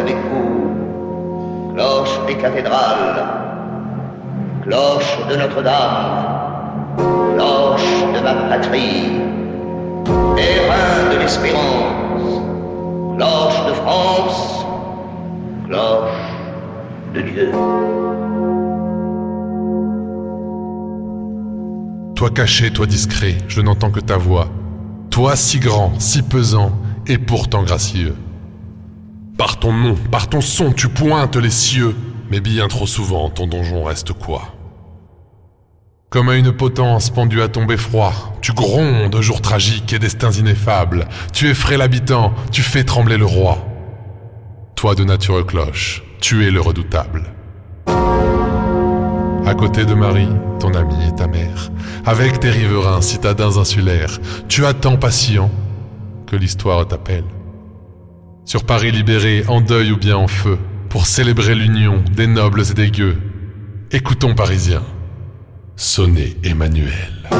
avec vous. Cloche des cathédrales, cloche de Notre-Dame, cloche de ma patrie, terrain de l'espérance, cloche de France, cloche de Dieu. Toi caché, toi discret, je n'entends que ta voix. Toi si grand, si pesant, et pourtant gracieux. Par ton nom, par ton son, tu pointes les cieux, mais bien trop souvent ton donjon reste quoi? Comme à une potence pendue à ton beffroi, tu grondes jours tragiques et destins ineffables, tu effraies l'habitant, tu fais trembler le roi. Toi de nature cloche, tu es le redoutable. À côté de Marie, ton amie et ta mère, avec tes riverains citadins insulaires, tu attends patient que l'histoire t'appelle. Sur Paris libéré, en deuil ou bien en feu, pour célébrer l'union des nobles et des gueux, écoutons Parisiens, sonner Emmanuel.